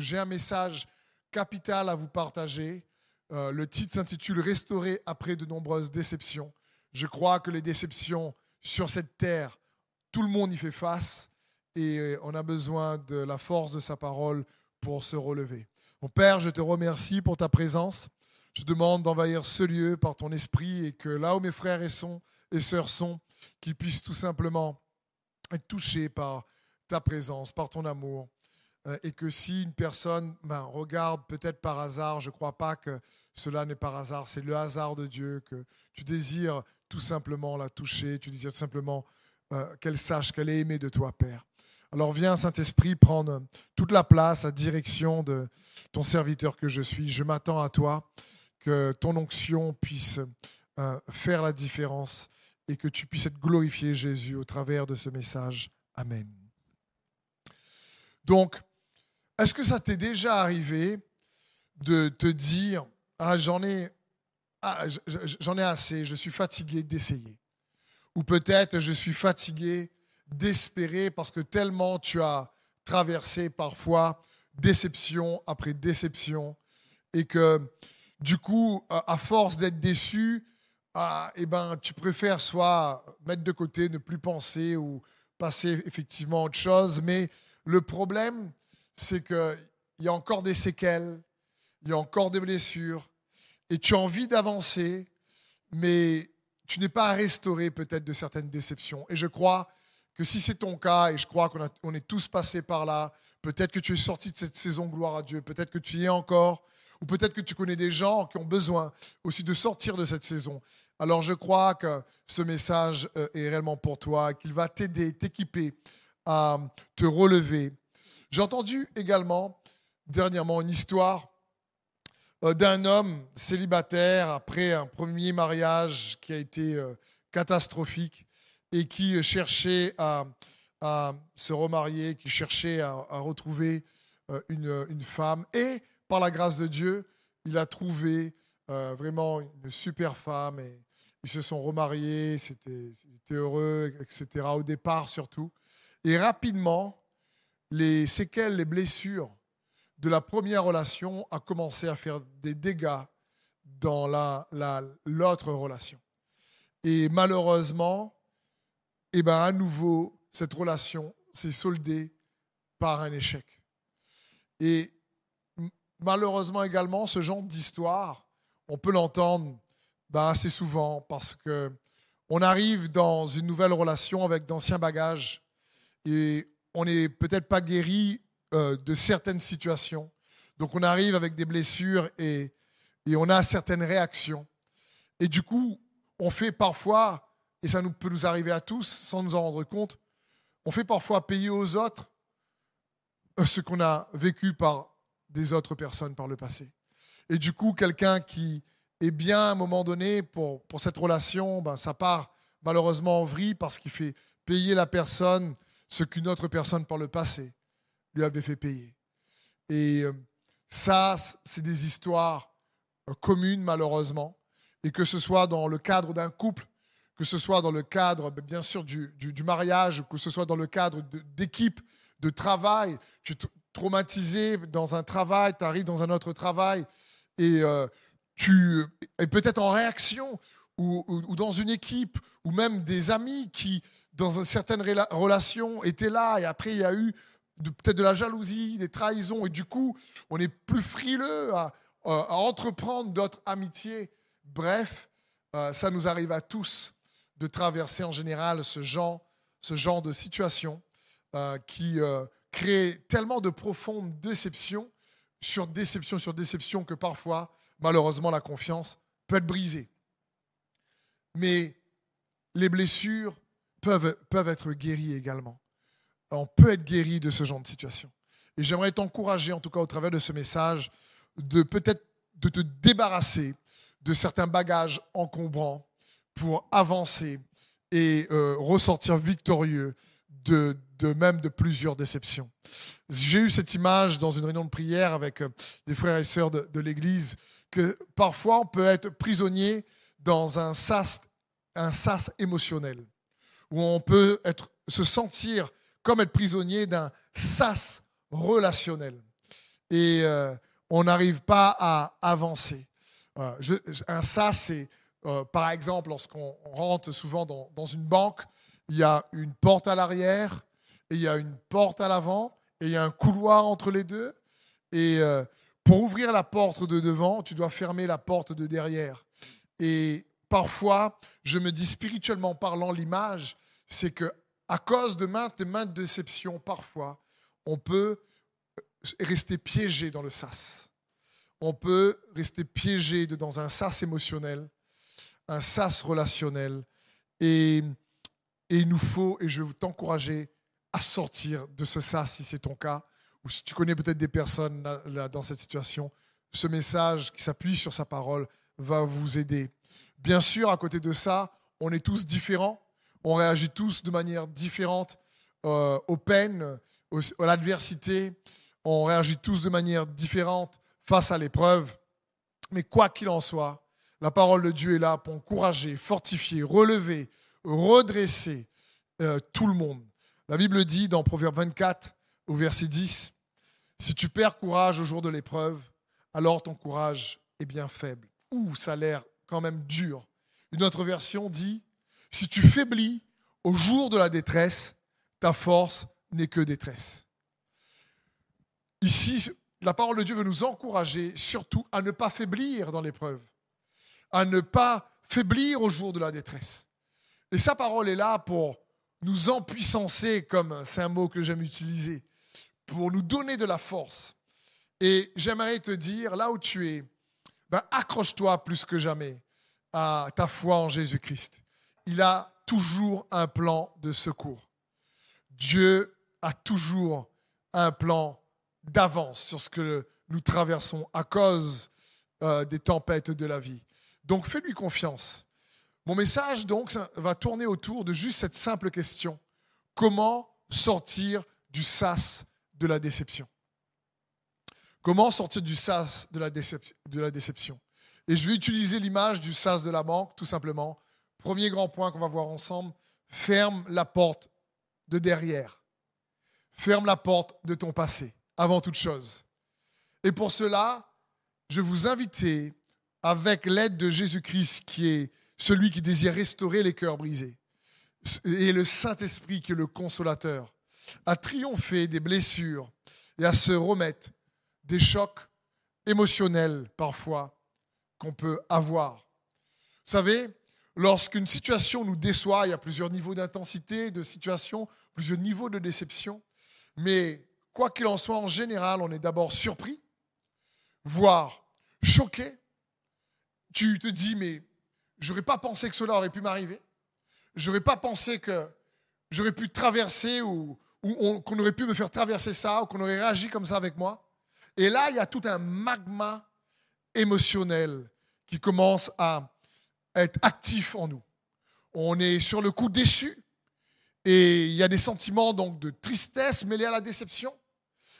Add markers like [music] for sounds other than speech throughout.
j'ai un message capital à vous partager. Euh, le titre s'intitule Restaurer après de nombreuses déceptions. Je crois que les déceptions sur cette terre, tout le monde y fait face et euh, on a besoin de la force de sa parole pour se relever. Mon Père, je te remercie pour ta présence. Je demande d'envahir ce lieu par ton esprit et que là où mes frères et, et sœurs sont, qu'ils puissent tout simplement être touchés par ta présence, par ton amour. Euh, et que si une personne ben, regarde peut-être par hasard, je ne crois pas que cela n'est par hasard, c'est le hasard de Dieu, que tu désires tout simplement la toucher, tu désires tout simplement euh, qu'elle sache qu'elle est aimée de toi, Père. Alors viens, Saint-Esprit, prendre toute la place, la direction de ton serviteur que je suis. Je m'attends à toi, que ton onction puisse euh, faire la différence et que tu puisses être glorifié, Jésus, au travers de ce message. Amen. Donc, est-ce que ça t'est déjà arrivé de te dire, ah, j'en ai, ah, j'en ai assez, je suis fatigué d'essayer Ou peut-être je suis fatigué d'espérer parce que tellement tu as traversé parfois déception après déception et que du coup, à force d'être déçu, ah, eh ben, tu préfères soit mettre de côté, ne plus penser ou passer effectivement à autre chose. Mais le problème, c'est qu'il y a encore des séquelles, il y a encore des blessures, et tu as envie d'avancer, mais tu n'es pas à restaurer peut-être de certaines déceptions. Et je crois que si c'est ton cas, et je crois qu'on est tous passés par là, peut-être que tu es sorti de cette saison, gloire à Dieu, peut-être que tu y es encore, ou peut-être que tu connais des gens qui ont besoin aussi de sortir de cette saison. Alors je crois que ce message euh, est réellement pour toi, qu'il va t'aider, t'équiper à te relever. J'ai entendu également dernièrement une histoire euh, d'un homme célibataire après un premier mariage qui a été euh, catastrophique et qui cherchait à, se remarier, qui cherchait à, retrouver une, une, femme. Et par la grâce de Dieu, il a trouvé vraiment une super femme et ils se sont remariés, c'était heureux, etc. Au départ surtout. Et rapidement, les séquelles, les blessures de la première relation a commencé à faire des dégâts dans l'autre la, l'autre relation. Et malheureusement, eh ben, à nouveau, cette relation s'est soldée par un échec. Et malheureusement également, ce genre d'histoire, on peut l'entendre ben, assez souvent parce que on arrive dans une nouvelle relation avec d'anciens bagages et on n'est peut-être pas guéri euh, de certaines situations. Donc on arrive avec des blessures et, on a certaines réactions. Et du coup, on fait parfois, et ça nous, peut nous arriver à tous sans nous en rendre compte, on fait parfois payer aux autres euh, ce qu'on a vécu par des autres personnes par le passé. Et du coup, quelqu'un qui et bien, à un moment donné, pour, pour cette relation, ben, ça part malheureusement en vrille parce qu'il fait payer la personne ce qu'une autre personne par le passé lui avait fait payer. Et euh, ça, c'est des histoires euh, communes, malheureusement. Et que ce soit dans le cadre d'un couple, que ce soit dans le cadre, ben, bien sûr, du, mariage, que ce soit dans le cadre d'équipe, de, travail, tu es traumatisé dans un travail, tu arrives dans un autre travail, et euh, tu es peut-être en réaction ou, dans une équipe ou même des amis qui, dans certaines relations, étaient là et après il y a eu peut-être de la jalousie, des trahisons et du coup on est plus frileux à, entreprendre d'autres amitiés. Bref, euh, ça nous arrive à tous de traverser en général ce genre, ce genre de situation euh, qui euh, crée tellement de profondes déceptions sur déception sur déception que parfois malheureusement, la confiance peut être brisée. Mais les blessures peuvent, être guéries également. On peut être guéri de ce genre de situation. Et j'aimerais t'encourager, en tout cas au travers de ce message, de peut-être de te débarrasser de certains bagages encombrants pour avancer et euh, ressortir victorieux de, de, même de plusieurs déceptions. J'ai eu cette image dans une réunion de prière avec euh, des frères et sœurs de, de l'Église que parfois on peut être prisonnier dans un sas, un sas émotionnel, où on peut se sentir comme être prisonnier d'un sas relationnel. et euh, on n'arrive pas à avancer. Euh, un sas, c'est par exemple lorsqu'on rentre souvent dans, dans, une banque, il y a une porte à l'arrière et il y a une porte à l'avant et il y a un couloir entre les deux. Et pour ouvrir la porte de devant, tu dois fermer la porte de derrière. Et parfois, je me dis spirituellement parlant, l'image, c'est que à cause de maintes et maintes déceptions, parfois, on peut rester piégé dans le sas. On peut rester piégé dans un sas émotionnel, un sas relationnel. Et, il nous faut, et je veux t'encourager à sortir de ce sas si c'est ton cas, ou si tu connais peut-être des personnes dans cette situation, ce message qui s'appuie sur sa parole va vous aider. Bien sûr, à côté de ça, on est tous différents, on réagit tous de manière différente euh, aux peines, à l'adversité, on réagit tous de manière différente face à l'épreuve. Mais quoi qu'il en soit, la parole de Dieu est là pour encourager, fortifier, relever, redresser euh, tout le monde. La Bible dit dans Proverbe 24, au verset 10, si tu perds courage au jour de l'épreuve, alors ton courage est bien faible. Ouh, ça a l'air quand même dur. Une autre version dit, si tu faiblis au jour de la détresse, ta force n'est que détresse. Ici, la parole de Dieu veut nous encourager surtout à ne pas faiblir dans l'épreuve, à ne pas faiblir au jour de la détresse. Et sa parole est là pour nous empuissancer, comme c'est un mot que j'aime utiliser, pour nous donner de la force. Et j'aimerais te dire, là où tu es, ben, accroche-toi plus que jamais à ta foi en Jésus-Christ. Il a toujours un plan de secours. Dieu a toujours un plan d'avance sur ce que nous traversons à cause euh, des tempêtes de la vie. Donc fais-lui confiance. Mon message donc va tourner autour de juste cette simple question. Comment sortir du sas de la déception? Comment sortir du sas de la, déception, Et je vais utiliser l'image du sas de la banque, tout simplement. Premier grand point qu'on va voir ensemble, ferme la porte de derrière. Ferme la porte de ton passé, avant toute chose. Et pour cela, je vous invite, avec l'aide de Jésus-Christ, qui est celui qui désire restaurer les cœurs brisés, et le Saint-Esprit qui est le consolateur, à triompher des blessures et à se remettre des chocs émotionnels parfois qu'on peut avoir. Vous savez, lorsqu'une situation nous déçoit, il y a plusieurs niveaux d'intensité de situation, plusieurs niveaux de déception, mais quoi qu'il en soit, en général, on est d'abord surpris, voire choqué. Tu te dis, mais je n'aurais pas pensé que cela aurait pu m'arriver. Je n'aurais pas pensé que j'aurais pu traverser ou, ou qu'on aurait pu me faire traverser ça, ou qu'on aurait réagi comme ça avec moi. Et là, il y a tout un magma émotionnel qui commence à être actif en nous. On est sur le coup déçu, et il y a des sentiments donc de tristesse mêlés à la déception.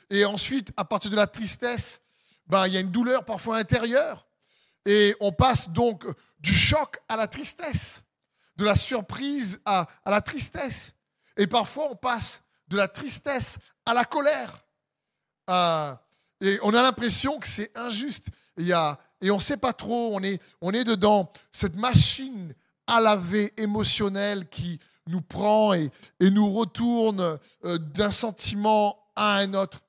Et ensuite, à partir de la tristesse, ben, il y a une douleur parfois intérieure. Et on passe donc du choc à la tristesse, de la surprise à, à la tristesse. Et parfois, on passe de la tristesse à la colère. Et on a l'impression que c'est injuste. Il y a, et on ne sait pas trop, on est, on est dedans, cette machine à laver émotionnelle qui nous prend et, et nous retourne euh, d'un sentiment à un autre.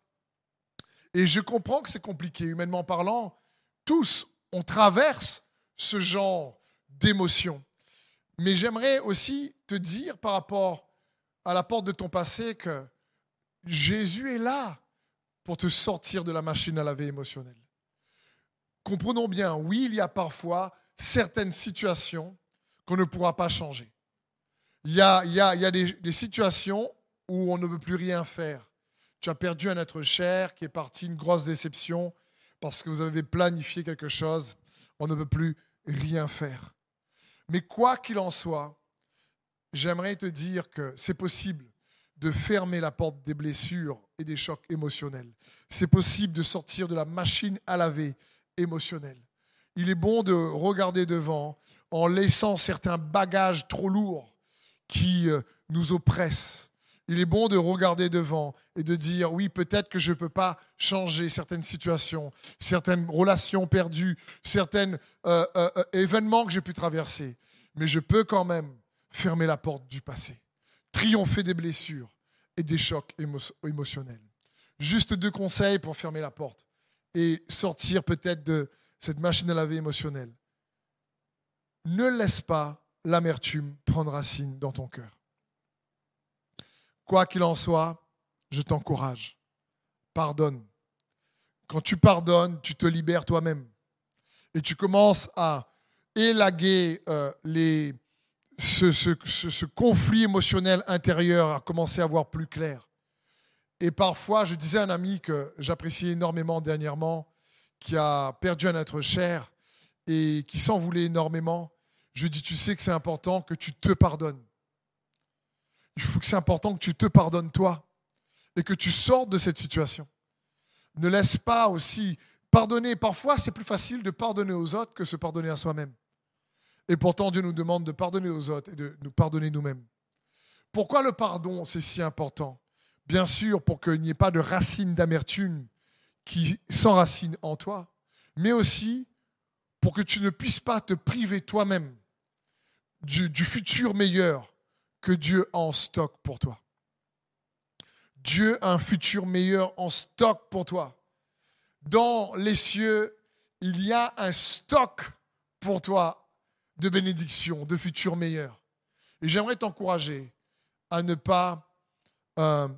Et je comprends que c'est compliqué, humainement parlant. Tous, on traverse ce genre d'émotion. Mais j'aimerais aussi te dire par rapport à la porte de ton passé que Jésus est là pour te sortir de la machine à laver émotionnelle. Comprenons bien, oui, il y a parfois certaines situations qu'on ne pourra pas changer. Il y a, il y a, il y a des, des, situations où on ne peut plus rien faire. Tu as perdu un être cher qui est parti, une grosse déception, parce que vous avez planifié quelque chose, on ne peut plus rien faire. Mais quoi qu'il en soit, j'aimerais te dire que c'est possible de fermer la porte des blessures et des chocs émotionnels. C'est possible de sortir de la machine à laver émotionnelle. Il est bon de regarder devant en laissant certains bagages trop lourds qui euh, nous oppressent Il est bon de regarder devant et de dire, oui, peut-être que je ne peux pas changer certaines situations, certaines relations perdues, certains euh, euh, événements que j'ai pu traverser, mais je peux quand même fermer la porte du passé, triompher des blessures et des chocs émotionnels. Juste deux conseils pour fermer la porte et sortir peut-être de cette machine à laver émotionnelle. Ne laisse pas l'amertume prendre racine dans ton cœur. Quoi qu'il en soit, je t'encourage. Pardonne. Quand tu pardonnes, tu te libères toi-même. Et tu commences à élaguer euh, les, ce, ce, conflit émotionnel intérieur, à commencer à voir plus clair. Et parfois, je disais à un ami que j'appréciais énormément dernièrement, qui a perdu un être cher et qui s'en voulait énormément, je dis, tu sais que c'est important que tu te pardonnes il faut que c'est important que tu te pardonnes toi et que tu sortes de cette situation. Ne laisse pas aussi pardonner. Parfois, c'est plus facile de pardonner aux autres que se pardonner à soi-même. Et pourtant, Dieu nous demande de pardonner aux autres et de nous pardonner nous-mêmes. Pourquoi le pardon, c'est si important? Bien sûr, pour qu'il n'y ait pas de racines d'amertume qui s'enracinent en toi, mais aussi pour que tu ne puisses pas te priver toi-même du, du futur meilleur que Dieu a en stock pour toi. Dieu a un futur meilleur en stock pour toi. Dans les cieux, il y a un stock pour toi de bénédictions, de futurs meilleurs. Et j'aimerais t'encourager à ne pas euh,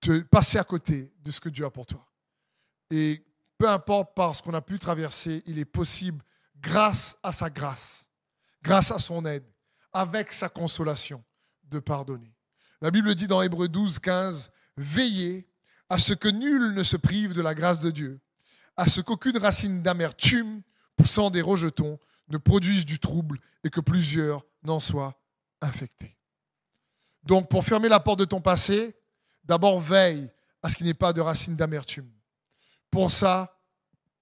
te passer à côté de ce que Dieu a pour toi. Et peu importe par ce qu'on a pu traverser, il est possible, grâce à sa grâce, grâce à son aide, avec sa consolation, de pardonner. La Bible dit dans Hébreu 12, 15, Veillez à ce que nul ne se prive de la grâce de Dieu, à ce qu'aucune racine d'amertume poussant des rejetons ne produise du trouble et que plusieurs n'en soient infectés. Donc pour fermer la porte de ton passé, d'abord veille à ce qu'il n'y ait pas de racine d'amertume. Pour ça,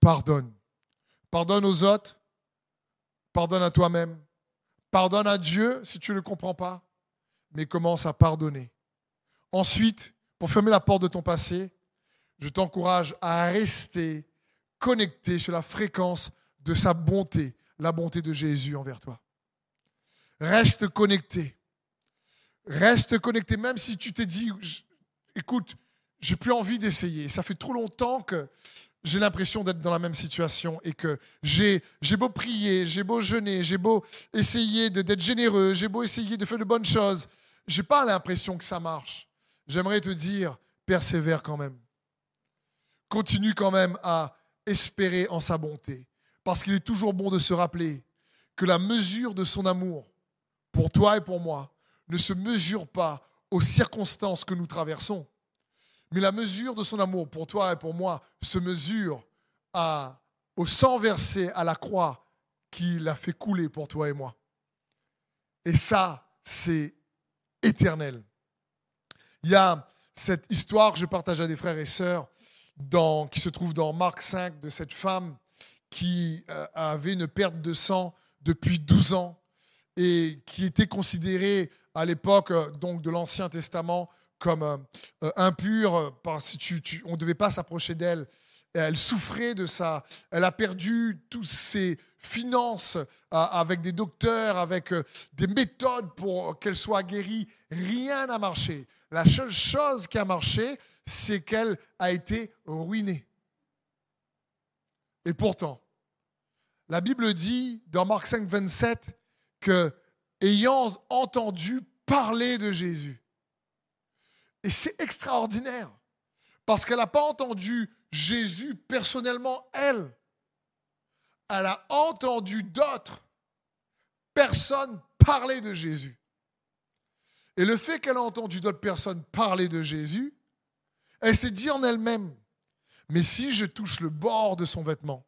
pardonne. Pardonne aux autres, pardonne à toi-même, pardonne à Dieu si tu ne comprends pas, mais commence à pardonner. Ensuite, pour fermer la porte de ton passé, je t'encourage à rester connecté sur la fréquence de sa bonté, la bonté de Jésus envers toi. Reste connecté. Reste connecté, même si tu t'es dit, écoute, j'ai plus envie d'essayer. Ça fait trop longtemps que j'ai l'impression d'être dans la même situation et que j'ai, j'ai beau prier, j'ai beau jeûner, j'ai beau essayer d'être généreux, j'ai beau essayer de faire de bonnes choses, j'ai pas l'impression que ça marche. J'aimerais te dire, persévère quand même. Continue quand même à espérer en sa bonté. Parce qu'il est toujours bon de se rappeler que la mesure de son amour pour toi et pour moi ne se mesure pas aux circonstances que nous traversons, mais la mesure de son amour pour toi et pour moi se mesure au sang versé à la croix qu'il a fait couler pour toi et moi. Et ça, c'est éternel. Il y a cette histoire que je partage à des frères et sœurs qui se trouve dans Marc 5 de cette femme qui euh, avait une perte de sang depuis 12 ans et qui était considérée à l'époque euh, donc de l'Ancien Testament comme euh, impure, parce tu, on ne devait pas s'approcher d'elle. Elle souffrait de ça. Elle a perdu toutes ses finances avec des docteurs, avec des méthodes pour qu'elle soit guérie. Rien n'a marché. La seule chose qui a marché, c'est qu'elle a été ruinée. Et pourtant, la Bible dit dans Marc 5, 27 que, ayant entendu parler de Jésus, et c'est extraordinaire, parce qu'elle n'a pas entendu Jésus personnellement, elle elle a entendu d'autres personnes parler de Jésus. Et le fait qu'elle a entendu d'autres personnes parler de Jésus, elle s'est dit en elle-même, mais si je touche le bord de son vêtement,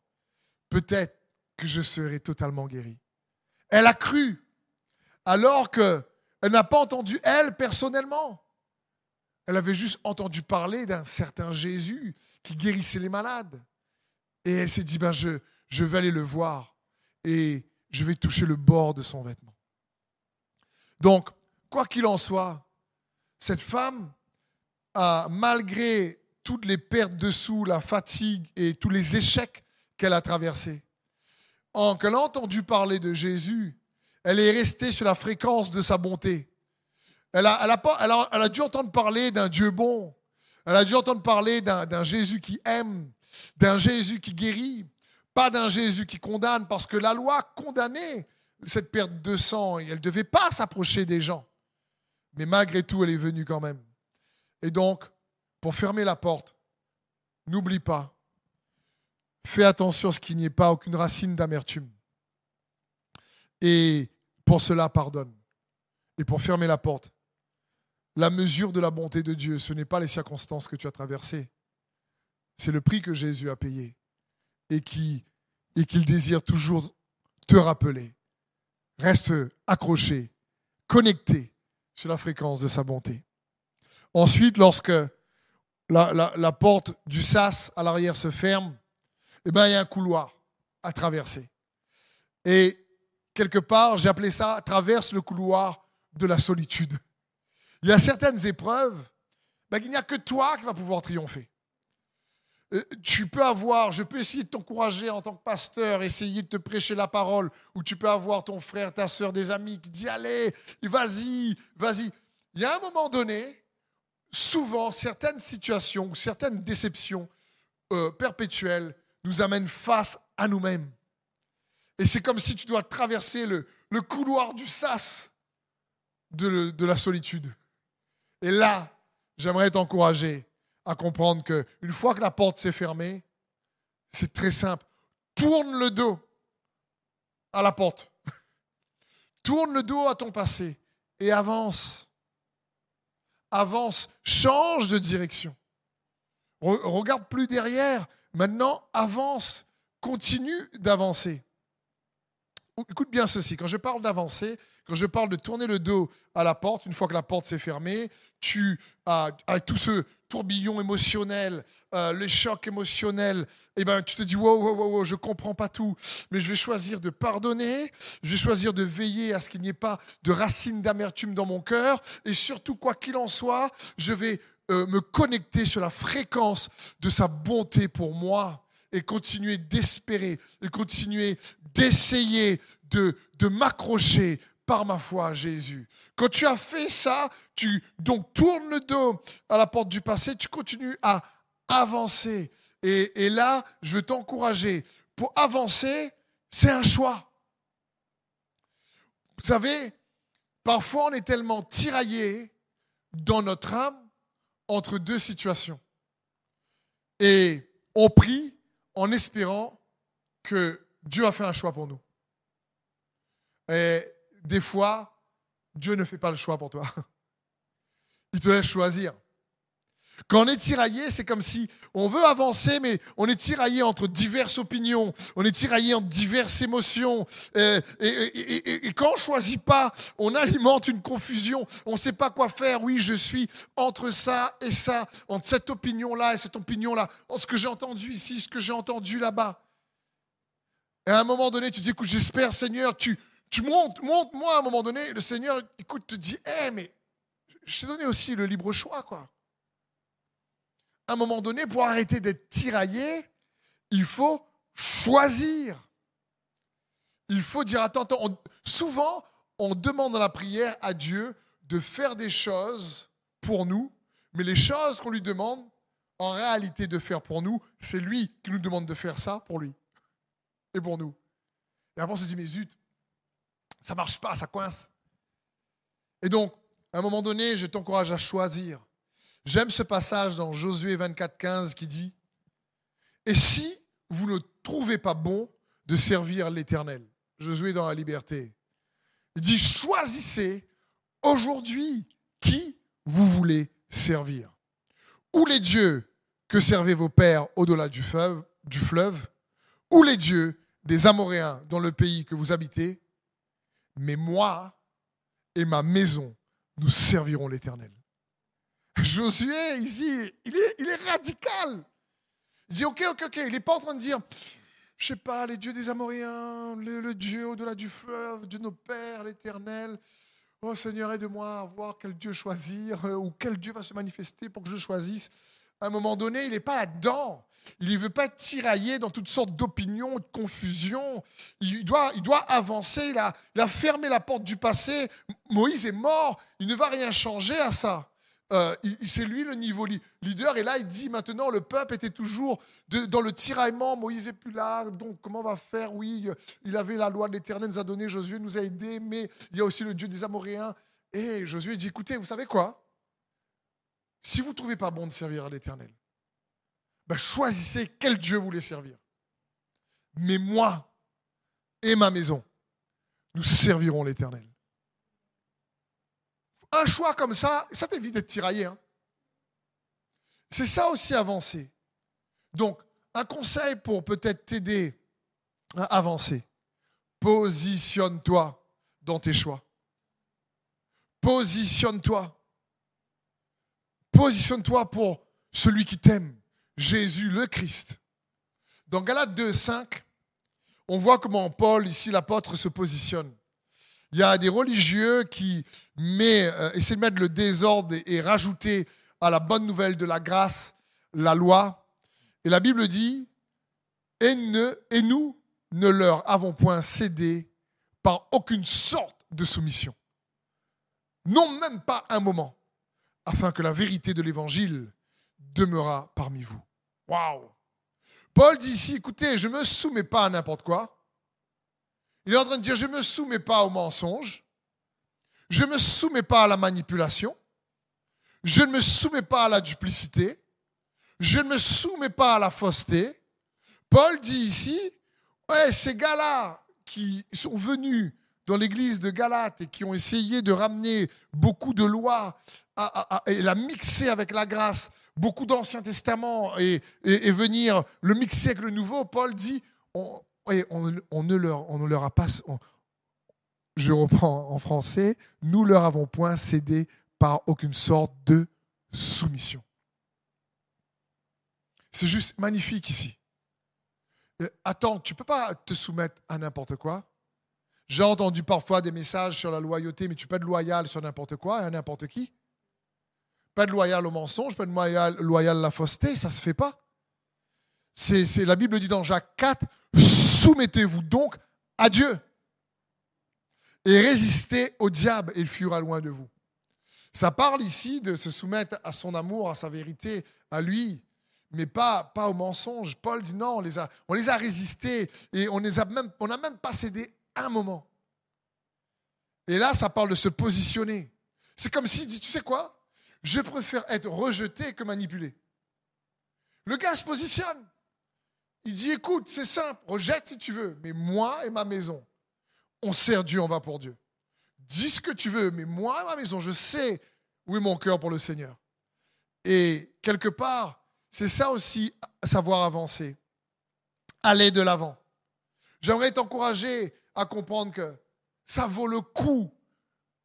peut-être que je serai totalement guérie. Elle a cru, alors qu'elle n'a pas entendu, elle, personnellement. Elle avait juste entendu parler d'un certain Jésus qui guérissait les malades. Et elle s'est dit, ben je, je vais aller le voir et je vais toucher le bord de son vêtement. Donc, quoi qu'il en soit, cette femme, a, malgré toutes les pertes de sous, la fatigue et tous les échecs qu'elle a traversés, quand elle a entendu parler de Jésus, elle est restée sur la fréquence de sa bonté. Elle a, elle a, pas, dû entendre parler d'un Dieu bon. Elle a dû entendre parler d'un Jésus qui aime, d'un Jésus qui guérit, pas d'un Jésus qui condamne, parce que la loi condamnait cette perte de sang et elle ne devait pas s'approcher des gens. Mais malgré tout, elle est venue quand même. Et donc, pour fermer la porte, n'oublie pas, fais attention à ce qu'il n'y ait pas aucune racine d'amertume. Et pour cela, pardonne. Et pour fermer la porte, la mesure de la bonté de Dieu, ce n'est pas les circonstances que tu as traversées, c'est le prix que Jésus a payé et qui et qu'il désire toujours te rappeler. Reste accroché, connecté sur la fréquence de sa bonté. Ensuite, lorsque la, porte du sas à l'arrière se ferme, eh ben, il y a un couloir à traverser. Et quelque part, j'ai appelé ça traverse le couloir de la solitude. Il y a certaines épreuves, ben, il n'y a que toi qui vas pouvoir triompher. Euh, tu peux avoir, je peux essayer de t'encourager en tant que pasteur, essayer de te prêcher la parole, ou tu peux avoir ton frère, ta soeur, des amis qui disent allez, vas-y, vas-y. Il y a un moment donné, souvent, certaines situations ou certaines déceptions euh, perpétuelles nous amènent face à nous-mêmes. Et c'est comme si tu dois traverser le, couloir du sas de, de la solitude. Et là, j'aimerais t'encourager à comprendre que une fois que la porte s'est fermée, c'est très simple. Tourne le dos à la porte. [laughs] Tourne le dos à ton passé et avance avance, change de direction. regarde plus derrière, maintenant avance, continue d'avancer. Écoute bien ceci, quand je parle d'avancer, quand je parle de tourner le dos à la porte, une fois que la porte s'est fermée, tu as, avec tout ce tourbillon émotionnel, euh, les chocs émotionnels, eh ben, tu te dis, wow, wow, wow, je comprends pas tout, mais je vais choisir de pardonner, je vais choisir de veiller à ce qu'il n'y ait pas de racines d'amertume dans mon cœur, et surtout, quoi qu'il en soit, je vais euh, me connecter sur la fréquence de sa bonté pour moi et continuer d'espérer et continuer d'essayer de, de m'accrocher par ma foi Jésus. Quand tu as fait ça, tu donc tournes le dos à la porte du passé, tu continues à avancer. Et, là, je veux t'encourager. Pour avancer, c'est un choix. Vous savez, parfois on est tellement tiraillé dans notre âme entre deux situations. Et on prie en espérant que Dieu a fait un choix pour nous. Des fois, Dieu ne fait pas le choix pour toi. Il te laisse choisir. Quand on est tiraillé, c'est comme si on veut avancer, mais on est tiraillé entre diverses opinions, on est tiraillé entre diverses émotions. Et, et, quand on choisit pas, on alimente une confusion. On ne sait pas quoi faire. Oui, je suis entre ça et ça, entre cette opinion-là et cette opinion-là, entre ce que j'ai entendu ici, ce que j'ai entendu là-bas. Et à un moment donné, tu dis, écoute, j'espère, Seigneur, tu, tu montes, monte, moi, à un moment donné, le Seigneur, écoute, te dit, hé, mais je t'ai donné aussi le libre choix, quoi. À un moment donné, pour arrêter d'être tiraillé, il faut choisir. Il faut dire, attends, attends, souvent, on demande dans la prière à Dieu de faire des choses pour nous, mais les choses qu'on lui demande, en réalité, de faire pour nous, c'est lui qui nous demande de faire ça pour lui et pour nous. Et après, on se dit, mais zut, ça marche pas, ça coince. Et donc, à un moment donné, je t'encourage à choisir. J'aime ce passage dans Josué 24, 15 qui dit Et si vous ne trouvez pas bon de servir l'Éternel? Josué dans la liberté. Il dit Choisissez aujourd'hui qui vous voulez servir. Ou les dieux que servaient vos pères au-delà du fleuve, du fleuve, ou les dieux des Amoréens dans le pays que vous habitez, mais moi et ma maison, nous servirons l'Éternel. Josué, ici, il est, radical. Il dit, ok, ok, ok, il n'est pas en train de dire, je sais pas, les dieux des Amoréens, le, Dieu au-delà du fleuve, Dieu de nos pères, l'Éternel. Oh Seigneur, aide-moi à voir quel Dieu choisir euh, ou quel Dieu va se manifester pour que je choisisse. À un moment donné, il n'est pas là-dedans. Il ne veut pas tirailler dans toutes sortes d'opinions, de confusions. Il doit, il doit avancer. Il a, il a fermé la porte du passé. Moïse est mort. Il ne va rien changer à ça. Euh, c'est lui le niveau leader. Et là, il dit maintenant, le peuple était toujours dans le tiraillement. Moïse n'est plus là. Donc, comment on va faire? Oui, il avait la loi de l'Éternel, nous a donné. Josué nous a aidés. Mais il y a aussi le Dieu des Amoréens. Et Josué dit écoutez, vous savez quoi? Si vous ne trouvez pas bon de servir à l'Éternel, ben choisissez quel Dieu vous voulez servir. Mais moi et ma maison, nous servirons l'Éternel. Un choix comme ça, ça t'évite d'être tiraillé. Hein. C'est ça aussi avancer. Donc, un conseil pour peut-être t'aider à avancer. Positionne-toi dans tes choix. Positionne-toi. Positionne-toi pour celui qui t'aime, Jésus le Christ. Dans Galates 2, 5, on voit comment Paul, ici l'apôtre, se positionne. Il y a des religieux qui met, euh, essaient de mettre le désordre et, rajouter à la bonne nouvelle de la grâce la loi. Et la Bible dit, et, et nous ne leur avons point cédé par aucune sorte de soumission. Non même pas un moment, afin que la vérité de l'évangile demeura parmi vous. Waouh Paul dit ici, écoutez, je ne me soumets pas à n'importe quoi. Il est en train de dire, je ne me soumets pas au mensonge, je ne me soumets pas à la manipulation, je ne me soumets pas à la duplicité, je ne me soumets pas à la fausseté. Paul dit ici, ouais, ces gars-là qui sont venus dans l'église de Galate et qui ont essayé de ramener beaucoup de lois et la mixer avec la grâce, beaucoup d'Ancien Testament et, venir le mixer avec le Nouveau, Paul dit, on, ne leur, ne a pas. je reprends en français. Nous leur avons point cédé par aucune sorte de soumission. C'est juste magnifique ici. Euh, attends, tu ne peux pas te soumettre à n'importe quoi. J'ai entendu parfois des messages sur la loyauté, mais tu peux être loyal sur n'importe quoi et à n'importe qui. Pas de loyal au mensonge, pas de loyal, à la fausseté, ça ne se fait pas. C'est, la Bible dit dans Jacques 4, soumettez-vous donc à Dieu et résistez au diable et il fuira loin de vous. Ça parle ici de se soumettre à son amour, à sa vérité, à lui, mais pas, pas au mensonge. Paul dit non, on les a, résistés et on n'a même, même pas cédé un moment. Et là, ça parle de se positionner. C'est comme s'il dit, tu sais quoi? Je préfère être rejeté que manipulé. Le gars se positionne. Il dit, écoute, c'est simple, rejette si tu veux, mais moi et ma maison, on sert Dieu, on va pour Dieu. Dis ce que tu veux, mais moi et ma maison, je sais où est mon cœur pour le Seigneur. Et quelque part, c'est ça aussi, savoir avancer, aller de l'avant. J'aimerais t'encourager à comprendre que ça vaut le coup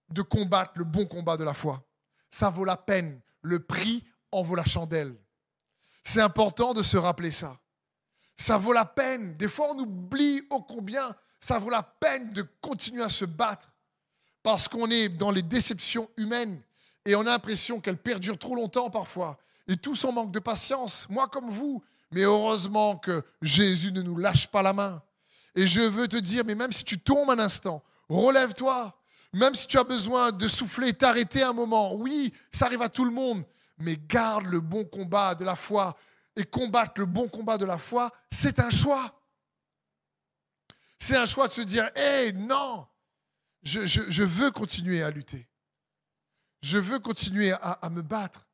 de combattre le bon combat de la foi. Ça vaut la peine. Le prix en vaut la chandelle. C'est important de se rappeler ça. Ça vaut la peine. Des fois, on oublie ô combien ça vaut la peine de continuer à se battre parce qu'on est dans les déceptions humaines et on a l'impression qu'elles perdurent trop longtemps parfois. Et tous en manque de patience, moi comme vous. Mais heureusement que Jésus ne nous lâche pas la main. Et je veux te dire, mais même si tu tombes un instant, relève-toi. Même si tu as besoin de souffler, t'arrêter un moment. Oui, ça arrive à tout le monde. Mais garde le bon combat de la foi et combattre le bon combat de la foi, c'est un choix. C'est un choix de se dire, hé, non, je, veux continuer à lutter. Je veux continuer à, me battre.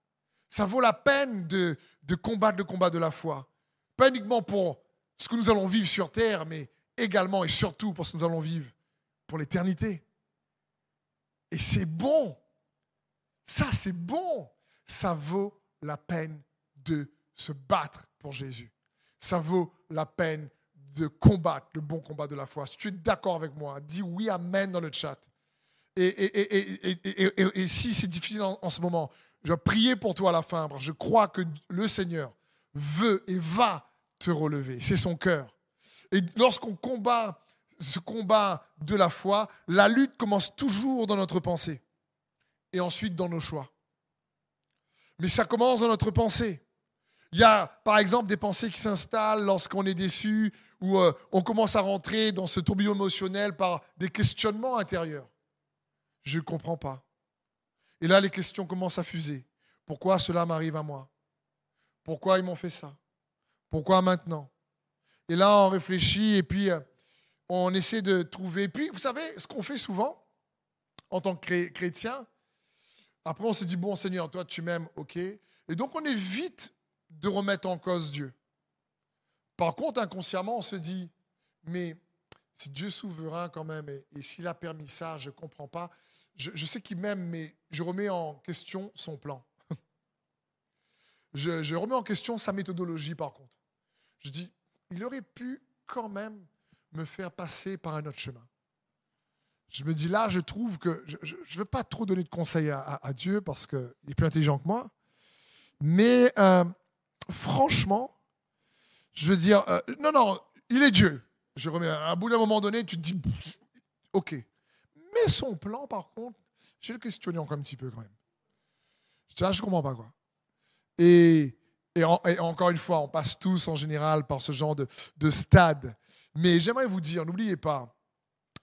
Ça vaut la peine de, de combattre le combat de la foi. Pas uniquement pour ce que nous allons vivre sur terre, mais également et surtout pour ce que nous allons vivre pour l'éternité. Et c'est bon. Ça, c'est bon. Ça vaut la peine de se battre pour Jésus. Ça vaut la peine de combattre le bon combat de la foi. Si tu es d'accord avec moi, dis oui, Amen dans le chat. Et, si c'est difficile en, ce moment, je vais prier pour toi à la fin, je crois que le Seigneur veut et va te relever. C'est son cœur. Et lorsqu'on combat ce combat de la foi, la lutte commence toujours dans notre pensée et ensuite dans nos choix. Mais ça commence dans notre pensée. Il y a par exemple des pensées qui s'installent lorsqu'on est déçu ou euh, on commence à rentrer dans ce tourbillon émotionnel par des questionnements intérieurs. Je ne comprends pas. Et là, les questions commencent à fuser. Pourquoi cela m'arrive à moi? Pourquoi ils m'ont fait ça? Pourquoi maintenant? Et là, on réfléchit et puis euh, on essaie de trouver. Puis, vous savez, ce qu'on fait souvent en tant que chrétien, après on se dit, bon Seigneur, toi tu m'aimes, ok. Et donc on évite de remettre en cause Dieu. Par contre, inconsciemment, on se dit, mais si Dieu souverain quand même, et, s'il a permis ça, je ne comprends pas. Je, sais qu'il m'aime, mais je remets en question son plan. [laughs] je remets en question sa méthodologie, par contre. Je dis, il aurait pu quand même me faire passer par un autre chemin. Je me dis là, je trouve que je ne veux pas trop donner de conseils à, Dieu parce qu'il est plus intelligent que moi. Mais euh, franchement, je veux dire, euh, non, non, il est Dieu. Je remets, à bout d'un moment donné, tu te dis, ok. Mais son plan, par contre, j'ai le questionné encore un petit peu quand même. Je dis, ah, comprends pas quoi. Et, et, encore une fois, on passe tous en général par ce genre de stade. Mais j'aimerais vous dire, n'oubliez pas,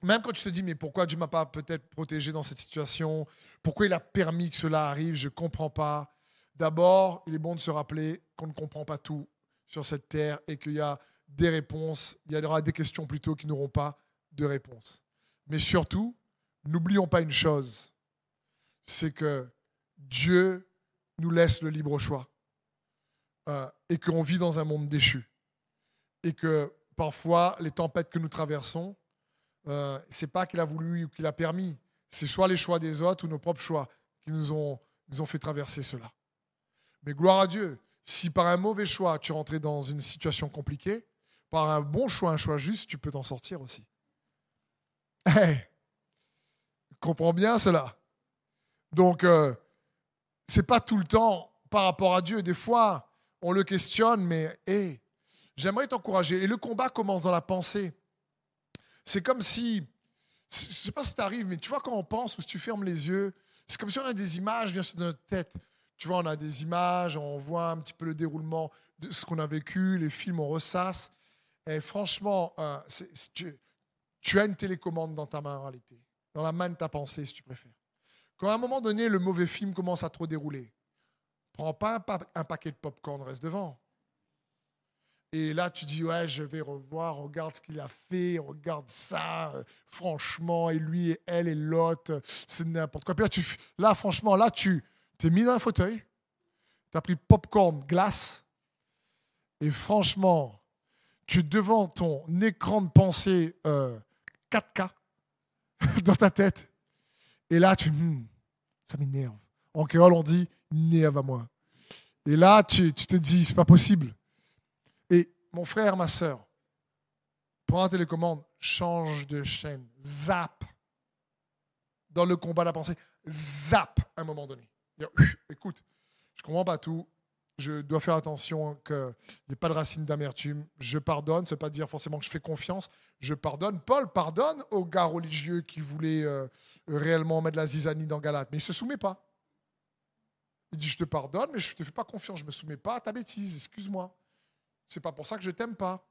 même quand tu te dis, mais pourquoi Dieu m'a pas peut-être protégé dans cette situation? Pourquoi il a permis que cela arrive? Je ne comprends pas. D'abord, il est bon de se rappeler qu'on ne comprend pas tout sur cette terre et qu'il y a des réponses, il y aura des questions plutôt qui n'auront pas de réponse. Mais surtout, n'oublions pas une chose, c'est que Dieu nous laisse le libre choix euh, et qu'on vit dans un monde déchu et que parfois, les tempêtes que nous traversons, euh, c'est pas qu'il a voulu ou qu'il a permis. C'est soit les choix des autres ou nos propres choix qui nous ont, fait traverser cela. Mais gloire à Dieu, si par un mauvais choix tu rentrais dans une situation compliquée, par un bon choix, un choix juste, tu peux t'en sortir aussi. Hey, comprends bien cela. Donc, euh, c'est pas tout le temps par rapport à Dieu. Des fois, on le questionne, mais hey, J'aimerais t'encourager. Et le combat commence dans la pensée. C'est comme si, je ne sais pas si t'arrives, mais tu vois quand on pense ou si tu fermes les yeux, c'est comme si on a des images viennent sur notre tête. Tu vois, on a des images, on voit un petit peu le déroulement de ce qu'on a vécu, les films, on ressasse. Et franchement, euh, tu, as une télécommande dans ta main en réalité, dans la main de ta pensée, si tu préfères. Quand à un moment donné, le mauvais film commence à trop dérouler, prends pas un, un paquet de popcorn, reste devant. Et là, tu dis, ouais, je vais revoir, regarde ce qu'il a fait, regarde ça, franchement, et lui, et elle, et l'autre, c'est n'importe quoi. Puis là, tu, là, franchement, là, tu t'es mis dans un fauteuil, tu as pris popcorn, glace, et franchement, tu es devant ton écran de pensée 4K euh, [laughs] dans ta tête, et là, tu, hmm, ça m'énerve. En créole, on dit, nerve à moi. Et là, tu, tu te dis, c'est pas possible mon frère, ma soeur, prends la télécommande, change de chaîne, zap. Dans le combat de la pensée, zap à un moment donné. Écoute, je ne comprends pas tout. Je dois faire attention qu'il n'y ait pas de racine d'amertume. Je pardonne, ce n'est pas dire forcément que je fais confiance. Je pardonne. Paul pardonne aux gars religieux qui voulaient euh, réellement mettre la zizanie dans Galate, mais il ne se soumet pas. Il dit Je te pardonne, mais je ne te fais pas confiance. Je ne me soumets pas à ta bêtise, excuse-moi c'est pas pour ça que je t'aime pas.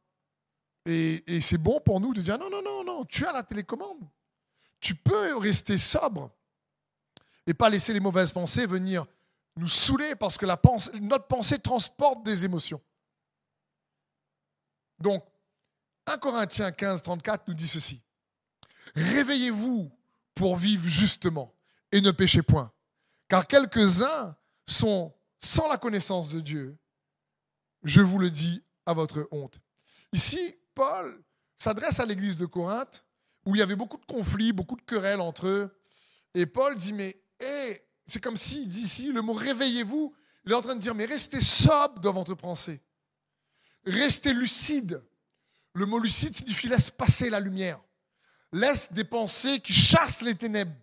Et, c'est bon pour nous de dire non, non, non, non, tu as la télécommande. Tu peux rester sobre et pas laisser les mauvaises pensées venir nous saouler parce que la notre pensée transporte des émotions. Donc, 1 Corinthiens 15, 34 nous dit ceci. Réveillez-vous pour vivre justement et ne péchez point. Car quelques-uns sont sans la connaissance de Dieu. Je vous le dis à votre honte. Ici, Paul s'adresse à l'église de Corinthe, où il y avait beaucoup de conflits, beaucoup de querelles entre eux. Et Paul dit, mais c'est comme s'il dit ici, le mot réveillez-vous, il est en train de dire, mais restez sobre dans votre pensée. Restez lucide. Le mot lucide signifie laisse passer la lumière. Laisse des pensées qui chassent les ténèbres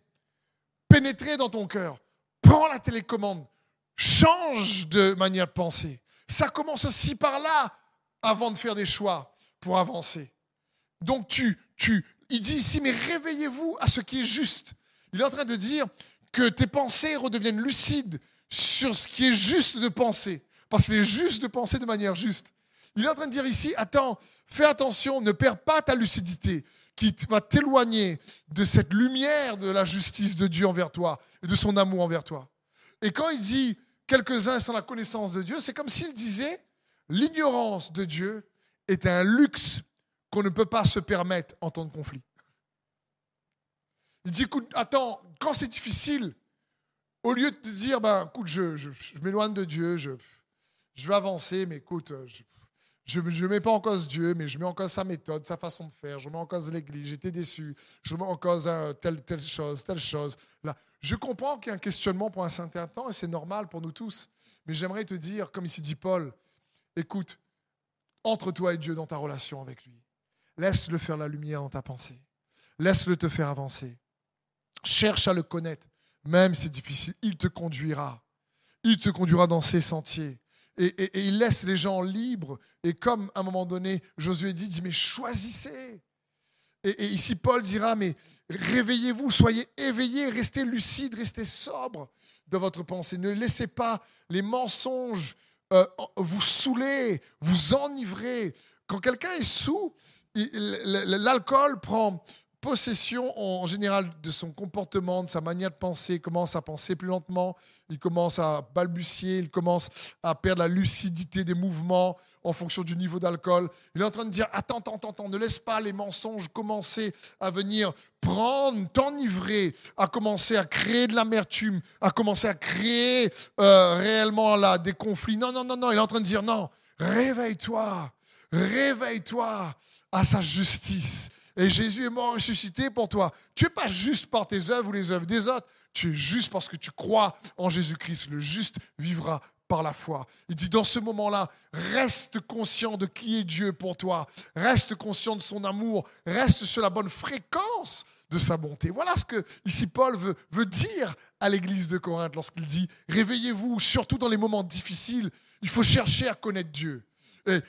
pénétrer dans ton cœur. Prends la télécommande. Change de manière de penser. Ça commence aussi par là avant de faire des choix pour avancer. Donc tu, tu, il dit ici, mais réveillez-vous à ce qui est juste. Il est en train de dire que tes pensées redeviennent lucides sur ce qui est juste de penser. Parce qu'il est juste de penser de manière juste. Il est en train de dire ici, attends, fais attention, ne perds pas ta lucidité qui va t'éloigner de cette lumière de la justice de Dieu envers toi et de son amour envers toi. Et quand il dit quelques-uns sans la connaissance de Dieu, c'est comme s'il disait l'ignorance de Dieu est un luxe qu'on ne peut pas se permettre en temps de conflit. Il dit, écoute, attends, quand c'est difficile, au lieu de te dire, ben, écoute, je, je, m'éloigne de Dieu, je, je vais avancer, mais écoute, je ne mets pas en cause Dieu, mais je mets en cause sa méthode, sa façon de faire, je mets en cause l'Église, j'étais déçu, je mets en cause telle, telle chose, telle chose. Là, je comprends qu'il y a un questionnement pour un certain temps, et c'est normal pour nous tous, mais j'aimerais te dire, comme ici dit Paul, écoute, entre toi et Dieu dans ta relation avec lui. Laisse-le faire la lumière dans ta pensée. Laisse-le te faire avancer. Cherche à le connaître, même si c'est difficile. Il te conduira. Il te conduira dans ses sentiers. Et, il laisse les gens libres. Et comme à un moment donné, Josué dit, dit mais choisissez. Et, ici, Paul dira, mais réveillez-vous, soyez éveillés, restez lucides, restez sobres de votre pensée. Ne laissez pas les mensonges euh, vous saouler, vous enivrer. Quand quelqu'un est sous, l'alcool prend possession en général de son comportement, de sa manière de penser, il commence à penser plus lentement, il commence à balbutier, il commence à perdre la lucidité des mouvements en fonction du niveau d'alcool. Il est en train de dire, attends, attends, attends, ne laisse pas les mensonges commencer à venir prendre, t'enivrer, à commencer à créer de l'amertume, à commencer à créer euh, réellement là, des conflits. Non, non, non, non, il est en train de dire, non, réveille-toi, réveille-toi à sa justice. Et Jésus est mort ressuscité pour toi. Tu n'es pas juste par tes œuvres ou les œuvres des autres. Tu es juste parce que tu crois en Jésus-Christ. Le juste vivra par la foi. Il dit dans ce moment-là, reste conscient de qui est Dieu pour toi. Reste conscient de son amour. Reste sur la bonne fréquence de sa bonté. Voilà ce que ici Paul veut, dire à l'église de Corinthe lorsqu'il dit, réveillez-vous, surtout dans les moments difficiles. Il faut chercher à connaître Dieu.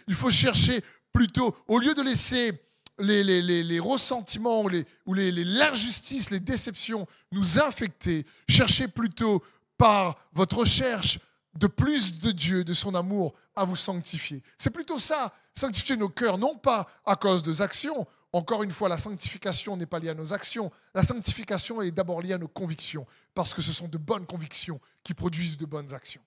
il faut chercher plutôt, au lieu de laisser les, ressentiments ou, l'injustice, les, déceptions nous infecter, cherchez plutôt par votre recherche de plus de Dieu, de son amour, à vous sanctifier. C'est plutôt ça, sanctifier nos cœurs, non pas à cause de actions. Encore une fois, la sanctification n'est pas liée à nos actions. La sanctification est d'abord liée à nos convictions, parce que ce sont de bonnes convictions qui produisent de bonnes actions.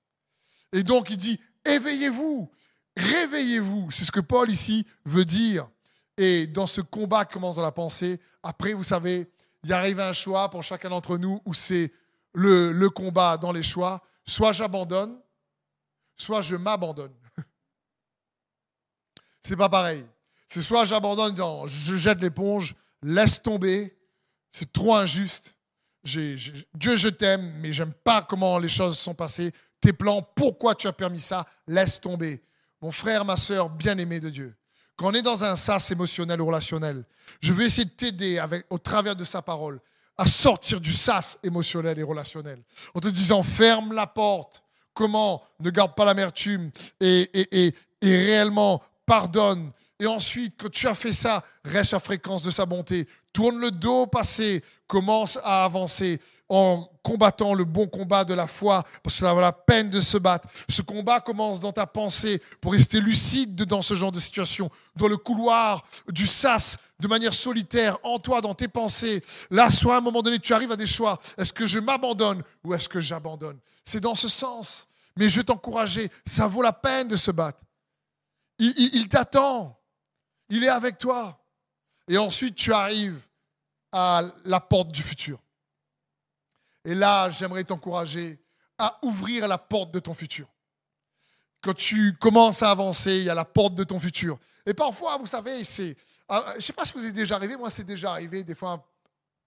Et donc il dit, éveillez-vous, réveillez-vous. C'est ce que Paul ici veut dire. Et dans ce combat qui commence dans la pensée, après, vous savez, il arrive un choix pour chacun d'entre nous où c'est le, le, combat dans les choix. Soit j'abandonne, soit je m'abandonne. [laughs] C'est pas pareil. C'est soit j'abandonne je jette l'éponge, laisse tomber, c'est trop injuste. Dieu, je t'aime, mais j'aime pas comment les choses sont passées. Tes plans, pourquoi tu as permis ça? Laisse tomber. Mon frère, ma soeur, bien-aimé de Dieu, quand on est dans un sas émotionnel ou relationnel, je vais essayer de t'aider au travers de sa parole à sortir du sas émotionnel et relationnel. En te disant, ferme la porte. Comment Ne garde pas l'amertume et, et, et, et réellement pardonne. Et ensuite, quand tu as fait ça, reste à fréquence de sa bonté. Tourne le dos au passé, commence à avancer en combattant le bon combat de la foi, parce que ça vaut la peine de se battre. Ce combat commence dans ta pensée pour rester lucide dans ce genre de situation, dans le couloir du sas, de manière solitaire, en toi, dans tes pensées. Là, soit à un moment donné, tu arrives à des choix. Est-ce que je m'abandonne ou est-ce que j'abandonne? C'est dans ce sens. Mais je vais t'encourager, ça vaut la peine de se battre. Il, il t'attend. Il est avec toi. Et ensuite, tu arrives à la porte du futur. Et là, j'aimerais t'encourager à ouvrir la porte de ton futur. Quand tu commences à avancer, il y a la porte de ton futur. Et parfois, vous savez, c'est. Ah, je ne sais pas si vous êtes déjà arrivé, moi c'est déjà arrivé, des fois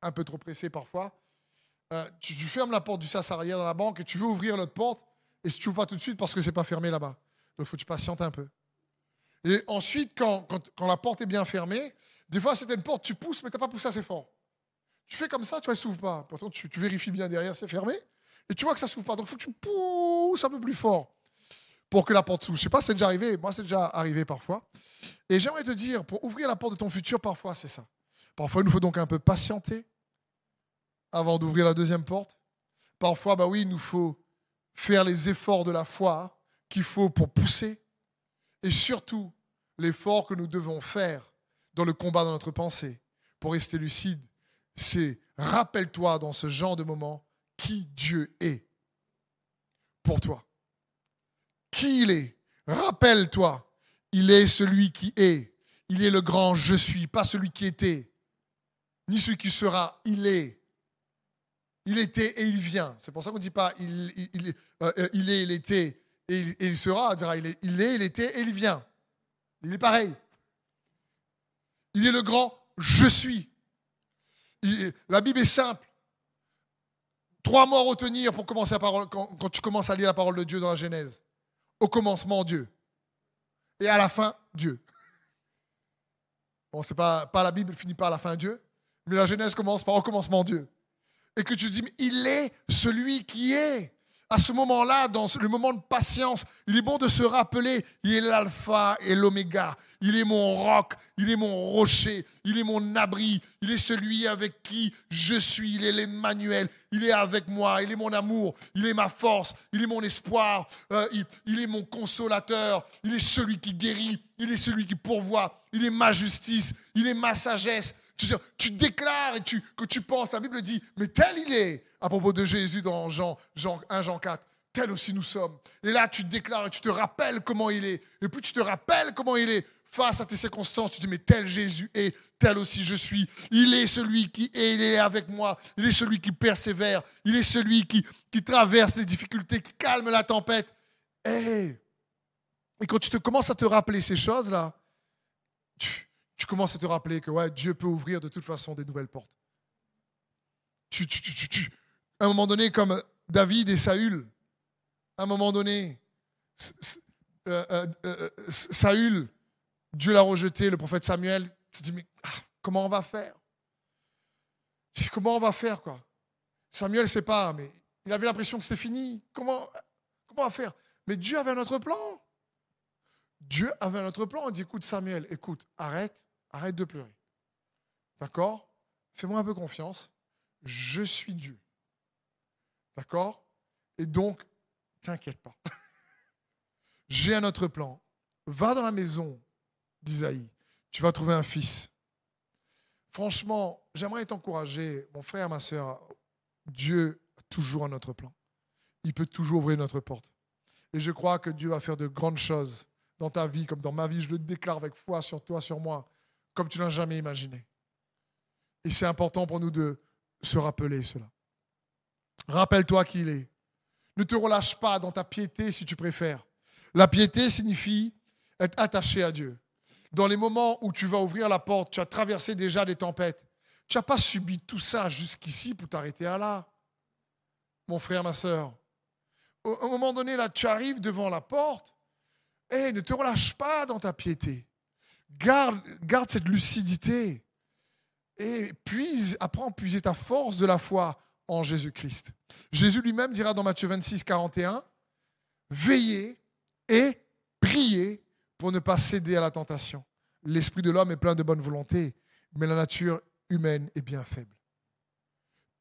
un, peu trop pressé parfois. Euh, tu, fermes la porte du sas arrière dans la banque et tu veux ouvrir l'autre porte, et si tu ouvres pas tout de suite parce que c'est pas fermé là-bas. Donc il faut que tu patientes un peu. Et ensuite, quand, quand, la porte est bien fermée, des fois c'est une porte, tu pousses, mais tu n'as pas poussé assez fort. Tu fais comme ça, tu vois, elle s'ouvre pas. Pourtant, tu, vérifies bien derrière, c'est fermé. Et tu vois que ça s'ouvre pas. Donc, il faut que tu pousses un peu plus fort pour que la porte s'ouvre. Je sais pas, c'est déjà arrivé. Moi, c'est déjà arrivé parfois. Et j'aimerais te dire, pour ouvrir la porte de ton futur, parfois, c'est ça. Parfois, il nous faut donc un peu patienter avant d'ouvrir la deuxième porte. Parfois, bah oui, il nous faut faire les efforts de la foi qu'il faut pour pousser. Et surtout, l'effort que nous devons faire dans le combat de notre pensée pour rester lucide, c'est rappelle-toi dans ce genre de moment qui Dieu est pour toi. Qui il est? Rappelle-toi, il est celui qui est. Il est le grand je suis, pas celui qui était, ni celui qui sera, il est. Il était et il vient. C'est pour ça qu'on ne dit pas il, il, euh, euh, il, est, il était et il, sera. On dira il est, il est, il était et il vient. Il est pareil. Il est le grand je suis. La Bible est simple. Trois mots à retenir pour commencer la parole, quand, tu commences à lire la parole de Dieu dans la Genèse. Au commencement, Dieu. Et à la fin, Dieu. Bon, c'est pas, pas la Bible finit pas à la fin Dieu, mais la Genèse commence par au commencement Dieu. Et que tu dis, il est celui qui est à ce moment-là, dans le moment de patience, il est bon de se rappeler, il est l'alpha et l'oméga. Il est mon roc, il est mon rocher, il est mon abri, il est celui avec qui je suis, il est l'Emmanuel, il est avec moi, il est mon amour, il est ma force, il est mon espoir, euh, il, est mon consolateur, il est celui qui guérit, il est celui qui pourvoit, il est ma justice, il est ma sagesse. Tu, déclares et que tu penses, la Bible dit, mais tel il est à propos de Jésus dans Jean, Jean 1 Jean 4. Tel aussi nous sommes. Et là, tu te déclares et tu te rappelles comment il est. Et puis tu te rappelles comment il est face à tes circonstances. Tu te dis, mais tel Jésus est, tel aussi je suis. Il est celui qui est, il est avec moi. Il est celui qui persévère. Il est celui qui, qui traverse les difficultés, qui calme la tempête. Et quand tu te commences à te rappeler ces choses-là, tu, tu, commences à te rappeler que ouais, Dieu peut ouvrir de toute façon des nouvelles portes. Tu, tu, tu, à un moment donné, comme David et Saül, à un moment donné, euh, euh, euh, Saül, Dieu l'a rejeté, le prophète Samuel, se dit, mais ah, comment on va faire? Comment on va faire, quoi? Samuel ne sait pas, mais il avait l'impression que c'était fini. Comment, comment on va faire? Mais Dieu avait un autre plan. Dieu avait un autre plan. On dit, écoute Samuel, écoute, arrête, arrête de pleurer. D'accord? Fais-moi un peu confiance. Je suis Dieu. D'accord? Et donc, t'inquiète pas. [laughs] J'ai un autre plan. Va dans la maison d'Isaïe. Tu vas trouver un fils. Franchement, j'aimerais t'encourager, mon frère, ma soeur. Dieu a toujours un autre plan. Il peut toujours ouvrir notre porte. Et je crois que Dieu va faire de grandes choses dans ta vie, comme dans ma vie. Je le déclare avec foi sur toi, sur moi, comme tu n'as jamais imaginé. Et c'est important pour nous de se rappeler cela. Rappelle-toi qui il est. Ne te relâche pas dans ta piété si tu préfères. La piété signifie être attaché à Dieu. Dans les moments où tu vas ouvrir la porte, tu as traversé déjà des tempêtes. Tu n'as pas subi tout ça jusqu'ici pour t'arrêter à là. Mon frère, ma soeur. Au un moment donné, là, tu arrives devant la porte. et ne te relâche pas dans ta piété. Garde, garde cette lucidité. Et puise, apprends à puiser ta force de la foi en Jésus-Christ. Jésus lui-même dira dans Matthieu 26, 41, Veillez et priez pour ne pas céder à la tentation. L'esprit de l'homme est plein de bonne volonté, mais la nature humaine est bien faible.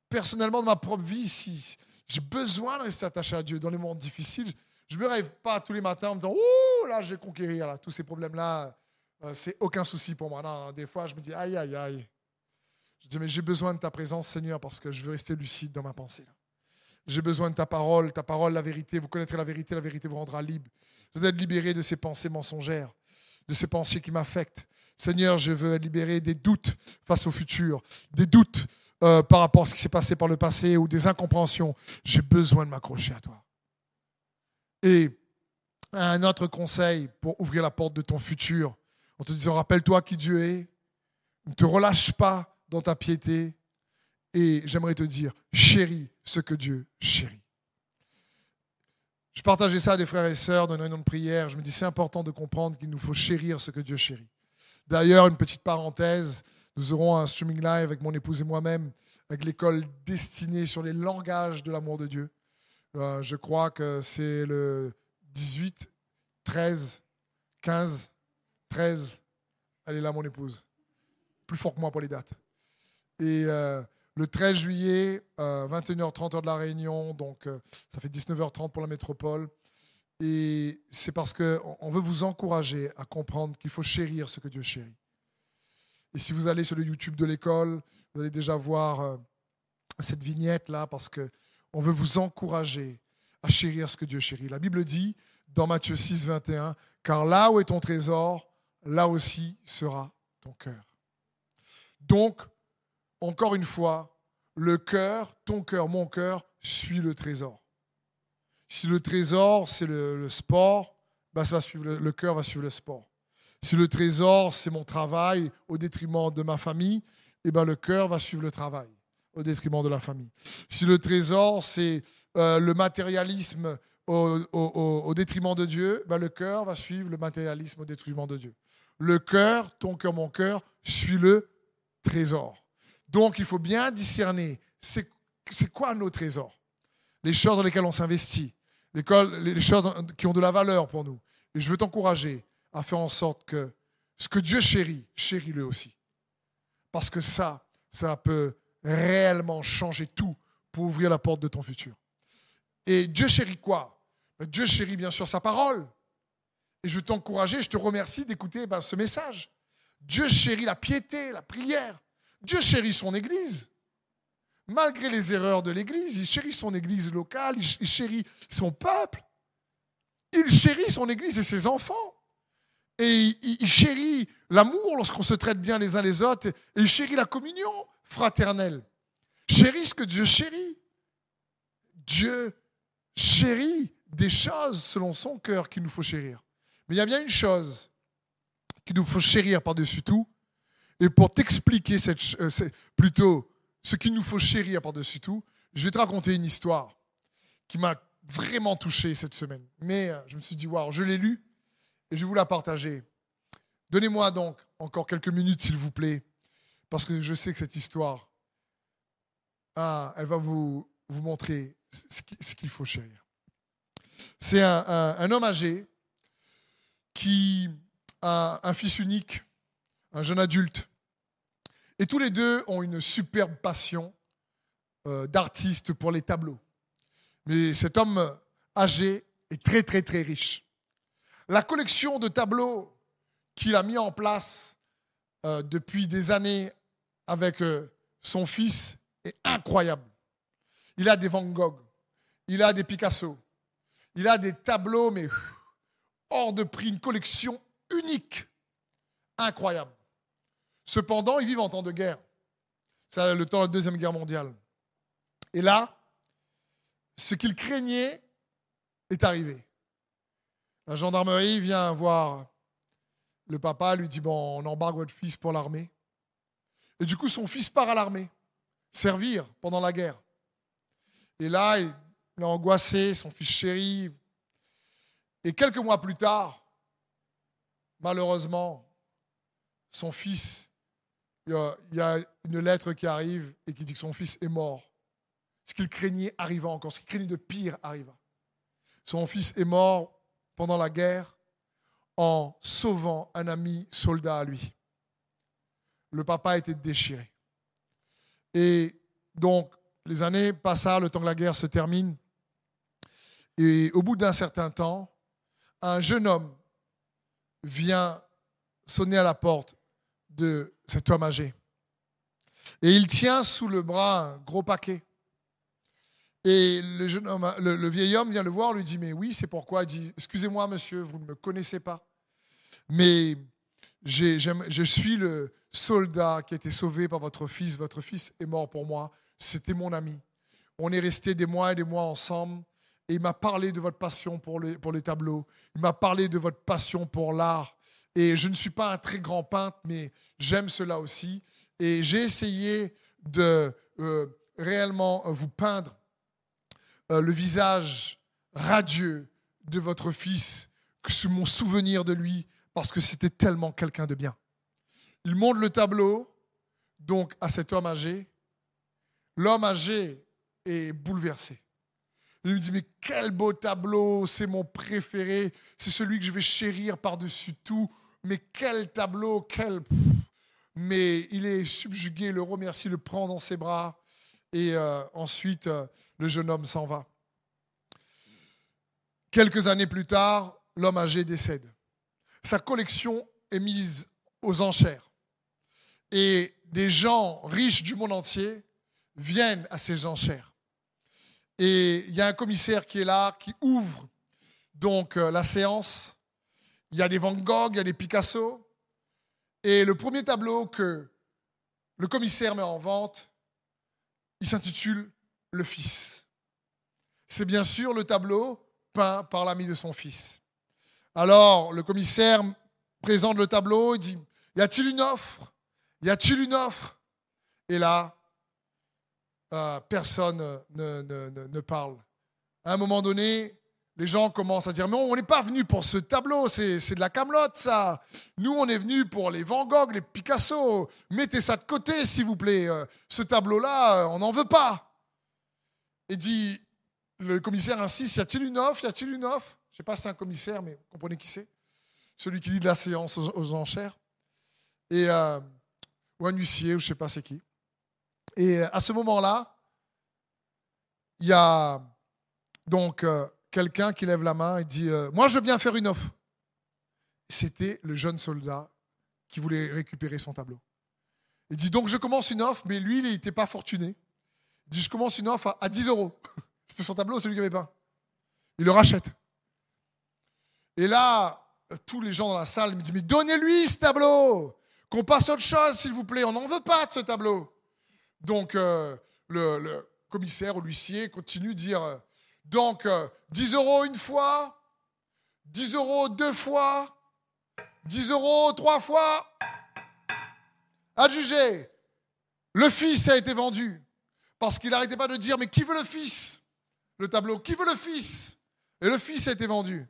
Personnellement, dans ma propre vie, si j'ai besoin de rester attaché à Dieu dans les moments difficiles, je ne me rêve pas tous les matins en me disant Ouh, là, je vais conquérir là, tous ces problèmes-là, euh, c'est aucun souci pour moi. Non, des fois, je me dis Aïe, aïe, aïe. Je dis, mais j'ai besoin de ta présence, Seigneur, parce que je veux rester lucide dans ma pensée. J'ai besoin de ta parole, ta parole, la vérité. Vous connaîtrez la vérité, la vérité vous rendra libre. Je veux être libéré de ces pensées mensongères, de ces pensées qui m'affectent. Seigneur, je veux être libéré des doutes face au futur, des doutes euh, par rapport à ce qui s'est passé par le passé ou des incompréhensions. J'ai besoin de m'accrocher à toi. Et un autre conseil pour ouvrir la porte de ton futur, en te disant, rappelle-toi qui Dieu est, ne te relâche pas dans ta piété. Et j'aimerais te dire, chéris ce que Dieu chérit. Je partageais ça à des frères et sœurs dans une réunion de prière. Je me dis, c'est important de comprendre qu'il nous faut chérir ce que Dieu chérit. D'ailleurs, une petite parenthèse, nous aurons un streaming live avec mon épouse et moi-même, avec l'école destinée sur les langages de l'amour de Dieu. Euh, je crois que c'est le 18, 13, 15, 13. Elle est là, mon épouse. Plus fort que moi pour les dates. Et euh, le 13 juillet, 21h30 heure de la Réunion, donc ça fait 19h30 pour la métropole. Et c'est parce qu'on veut vous encourager à comprendre qu'il faut chérir ce que Dieu chérit. Et si vous allez sur le YouTube de l'école, vous allez déjà voir cette vignette-là parce qu'on veut vous encourager à chérir ce que Dieu chérit. La Bible dit dans Matthieu 6, 21, car là où est ton trésor, là aussi sera ton cœur. Donc, encore une fois, le cœur, ton cœur, mon cœur, suit le trésor. Si le trésor, c'est le, sport, ça va suivre, le, cœur va suivre le sport. Si le trésor, c'est mon travail au détriment de ma famille, eh ben, le cœur va suivre le travail au détriment de la famille. Si le trésor, c'est euh, le matérialisme au, détriment de Dieu, ben le cœur va suivre le matérialisme au détriment de Dieu. Le cœur, ton cœur, mon cœur, suit le trésor. Donc il faut bien discerner, c'est quoi nos trésors Les choses dans lesquelles on s'investit, les choses qui ont de la valeur pour nous. Et je veux t'encourager à faire en sorte que ce que Dieu chérit, chéris-le aussi. Parce que ça, ça peut réellement changer tout pour ouvrir la porte de ton futur. Et Dieu chérit quoi? Ben, Dieu chérit bien sûr sa parole. Et je veux t'encourager, je te remercie d'écouter ben, ce message. Dieu chérit la piété, la prière. Dieu chérit son Église. Malgré les erreurs de l'Église, il chérit son Église locale, il chérit son peuple. Il chérit son Église et ses enfants. Et il, chérit l'amour lorsqu'on se traite bien les uns les autres. Et il chérit la communion fraternelle. Chérit ce que Dieu chérit. Dieu chérit des choses selon son cœur qu'il nous faut chérir. Mais il y a bien une chose qu'il nous faut chérir par-dessus tout. Et pour t'expliquer cette, euh, plutôt ce qu'il nous faut chérir par-dessus tout, je vais te raconter une histoire qui m'a vraiment touché cette semaine. Mais euh, je me suis dit, waouh, je l'ai lu et je vais vous la partager. Donnez-moi donc encore quelques minutes, s'il vous plaît, parce que je sais que cette histoire, ah, elle va vous, vous montrer ce qu'il faut chérir. C'est un, homme âgé qui a un fils unique, un jeune adulte. Et tous les deux ont une superbe passion euh, d'artiste pour les tableaux. Mais cet homme âgé est très très très riche. La collection de tableaux qu'il a mis en place euh, depuis des années avec euh, son fils est incroyable. Il a des Van Gogh, il a des Picasso, il a des tableaux, mais hors de prix, une collection unique, incroyable. Cependant, ils vivent en temps de guerre. C'est le temps de la Deuxième Guerre mondiale. Et là, ce qu'il craignait est arrivé. La gendarmerie vient voir le papa, lui dit, bon, on embarque votre fils pour l'armée. Et du coup, son fils part à l'armée, servir pendant la guerre. Et là, il est angoissé, son fils chéri. Et quelques mois plus tard, malheureusement, son fils, il y a une lettre qui arrive et qui dit que son fils est mort. Ce qu'il craignait arriva encore, ce qu'il craignait de pire arriva. Son fils est mort pendant la guerre en sauvant un ami soldat à lui le papa était déchiré. Et donc, les années passent, le temps que la guerre se termine. Et au bout d'un certain temps, un jeune homme vient sonner à la porte de cet homme âgé. Et il tient sous le bras un gros paquet. Et le, jeune homme, le, vieil homme vient le voir, lui dit, mais oui, c'est pourquoi? Il dit, excusez-moi monsieur, vous ne me connaissez pas. Mais je suis le, soldat qui a été sauvé par votre fils, votre fils est mort pour moi, c'était mon ami. On est resté des mois et des mois ensemble et il m'a parlé de votre passion pour les tableaux, il m'a parlé de votre passion pour l'art. Et je ne suis pas un très grand peintre, mais j'aime cela aussi. Et j'ai essayé de euh, réellement vous peindre euh, le visage radieux de votre fils, que mon souvenir de lui, parce que c'était tellement quelqu'un de bien. Il montre le tableau, donc, à cet homme âgé. L'homme âgé est bouleversé. Il lui dit, mais quel beau tableau, c'est mon préféré, c'est celui que je vais chérir par-dessus tout. Mais quel tableau, quel... mais il est subjugué, le remercie, le prend dans ses bras, et euh, ensuite euh, le jeune homme s'en va. Quelques années plus tard, l'homme âgé décède. Sa collection est mise aux enchères. Et des gens riches du monde entier viennent à ces enchères. Et il y a un commissaire qui est là, qui ouvre donc euh, la séance. Il y a des Van Gogh, il y a des Picasso. Et le premier tableau que le commissaire met en vente, il s'intitule Le Fils. C'est bien sûr le tableau peint par l'ami de son fils. Alors, le commissaire présente le tableau, il dit, y a-t-il une offre? Y a-t-il une offre? Et là, euh, personne ne, ne, parle. À un moment donné, les gens commencent à dire, mais on n'est pas venu pour ce tableau, c'est de la camelote ça. Nous, on est venu pour les Van Gogh, les Picasso. Mettez ça de côté, s'il vous plaît. Euh, ce tableau-là, on n'en veut pas. Et dit, le commissaire insiste, y a-t-il une offre Y a-t-il une offre? Je ne sais pas si c'est un commissaire, mais vous comprenez qui c'est Celui qui lit de la séance aux, enchères. Et, euh, ou un huissier, ou je ne sais pas c'est qui. Et à ce moment-là, il y a donc euh, quelqu'un qui lève la main et dit euh, Moi, je veux bien faire une offre. C'était le jeune soldat qui voulait récupérer son tableau. Il dit Donc, je commence une offre, mais lui, il n'était pas fortuné. Il dit Je commence une offre à, 10 euros. [laughs] C'était son tableau, celui qui n'avait pas. Il le rachète. Et là, tous les gens dans la salle me disent Mais donnez-lui ce tableau Qu'on passe autre chose, s'il vous plaît. On n'en veut pas de ce tableau. Donc, euh, le, commissaire ou l'huissier continue de dire donc, 10 euh, euros une fois, 10 euros deux fois, 10 euros trois fois. Adjugé, le fils a été vendu. Parce qu'il n'arrêtait pas de dire, mais qui veut le fils? Le tableau, qui veut le fils? Et le fils a été vendu.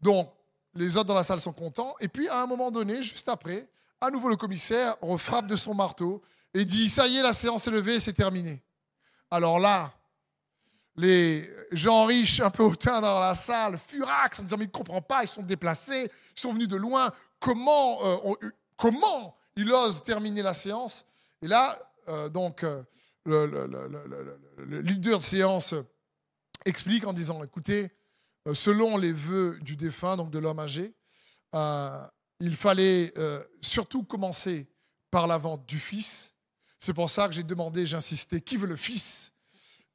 Donc, les autres dans la salle sont contents. Et puis, à un moment donné, juste après, à nouveau le commissaire refrappe de son marteau et dit, ça y est, la séance est levée, c'est terminé. Alors là, les gens riches un peu hautains dans la salle furax en disant mais ils ne comprennent pas, ils sont déplacés, ils sont venus de loin, comment, euh, comment ils osent terminer la séance? Et là, euh, donc, euh, le, leader de séance explique en disant, écoutez, selon les vœux du défunt, donc de l'homme âgé, il fallait surtout commencer par la vente du fils. C'est pour ça que j'ai demandé, j'ai insisté, qui veut le fils?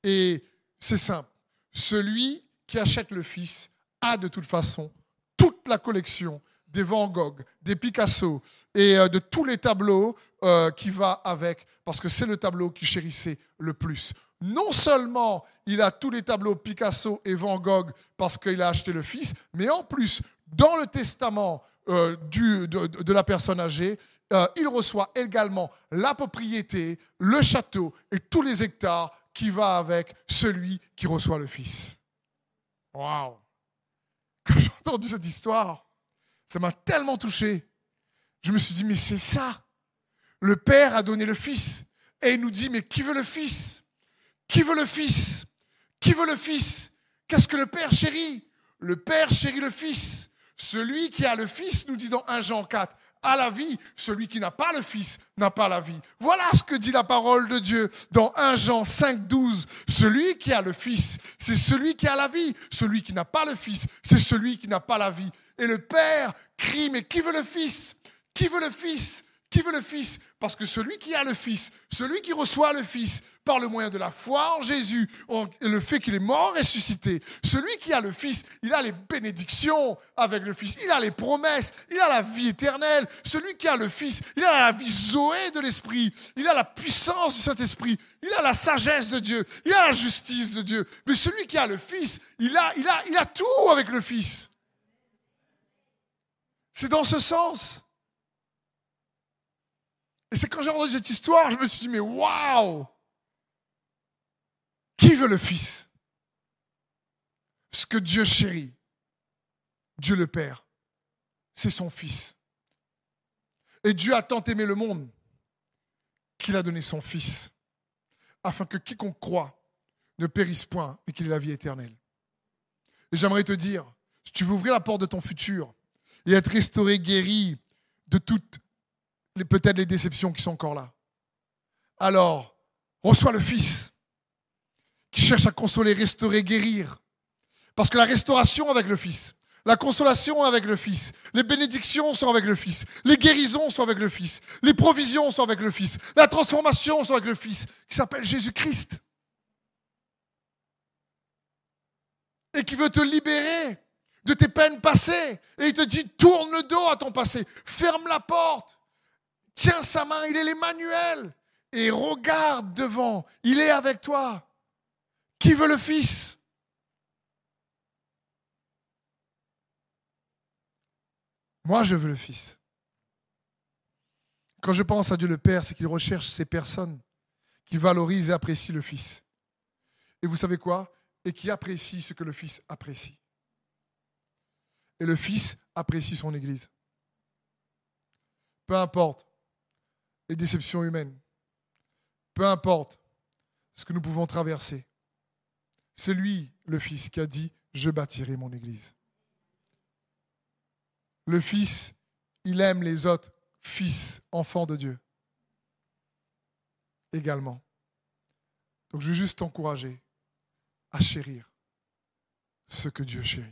Et c'est simple. Celui qui achète le fils a de toute façon toute la collection des Van Gogh, des Picasso et euh, de tous les tableaux euh, qui va avec, parce que c'est le tableau qu'il chérissait le plus. Non seulement il a tous les tableaux Picasso et Van Gogh parce qu'il a acheté le fils, mais en plus, dans le testament euh, de, la personne âgée, il reçoit également la propriété, le château et tous les hectares qui va avec celui qui reçoit le Fils. Waouh! Quand j'ai entendu cette histoire, ça m'a tellement touché. Je me suis dit, mais c'est ça. Le Père a donné le Fils. Et il nous dit, mais qui veut le Fils? Qui veut le Fils? Qui veut le Fils? Qu'est-ce que le Père chérit? Le Père chérit le Fils. Celui qui a le Fils, nous dit dans 1 Jean 4, a la vie. Celui qui n'a pas le Fils n'a pas la vie. Voilà ce que dit la parole de Dieu dans 1 Jean 5, 12. Celui qui a le Fils, c'est celui qui a la vie. Celui qui n'a pas le Fils, c'est celui qui n'a pas la vie. Et le Père crie, mais qui veut le Fils? Qui veut le Fils? Qui veut le Fils? Parce que celui qui a le Fils, celui qui reçoit le Fils par le moyen de la foi en Jésus, le fait qu'il est mort, ressuscité, celui qui a le Fils, il a les bénédictions avec le Fils, il a les promesses, il a la vie éternelle. Celui qui a le Fils, il a la vie Zoé de l'Esprit, il a la puissance du Saint-Esprit, il a la sagesse de Dieu, il a la justice de Dieu. Mais celui qui a le Fils, il a, tout avec le Fils. C'est dans ce sens. Et c'est quand j'ai entendu cette histoire, je me suis dit, mais waouh Qui veut le Fils? Ce que Dieu chérit, Dieu le Père, c'est son Fils. Et Dieu a tant aimé le monde qu'il a donné son Fils, afin que quiconque croit ne périsse point, mais qu'il ait la vie éternelle. Et j'aimerais te dire, si tu veux ouvrir la porte de ton futur et être restauré, guéri de toute peut-être les déceptions qui sont encore là. Alors, reçois le Fils qui cherche à consoler, restaurer, guérir. Parce que la restauration avec le Fils, la consolation avec le Fils, les bénédictions sont avec le Fils, les guérisons sont avec le Fils, les provisions sont avec le Fils, la transformation sont avec le Fils, qui s'appelle Jésus-Christ. Et qui veut te libérer de tes peines passées. Et il te dit, tourne le dos à ton passé, ferme la porte, tiens sa main, il est l'Emmanuel, et regarde devant, il est avec toi. Qui veut le Fils? Moi, je veux le Fils. Quand je pense à Dieu le Père, c'est qu'il recherche ces personnes qui valorisent et apprécient le Fils. Et vous savez quoi? Et qui apprécient ce que le Fils apprécie. Et le Fils apprécie son Église. Peu importe les déceptions humaines, peu importe ce que nous pouvons traverser, c'est lui, le Fils, qui a dit, je bâtirai mon Église. Le Fils, il aime les autres fils, enfants de Dieu. Également. Donc je veux juste t'encourager à chérir ce que Dieu chérit.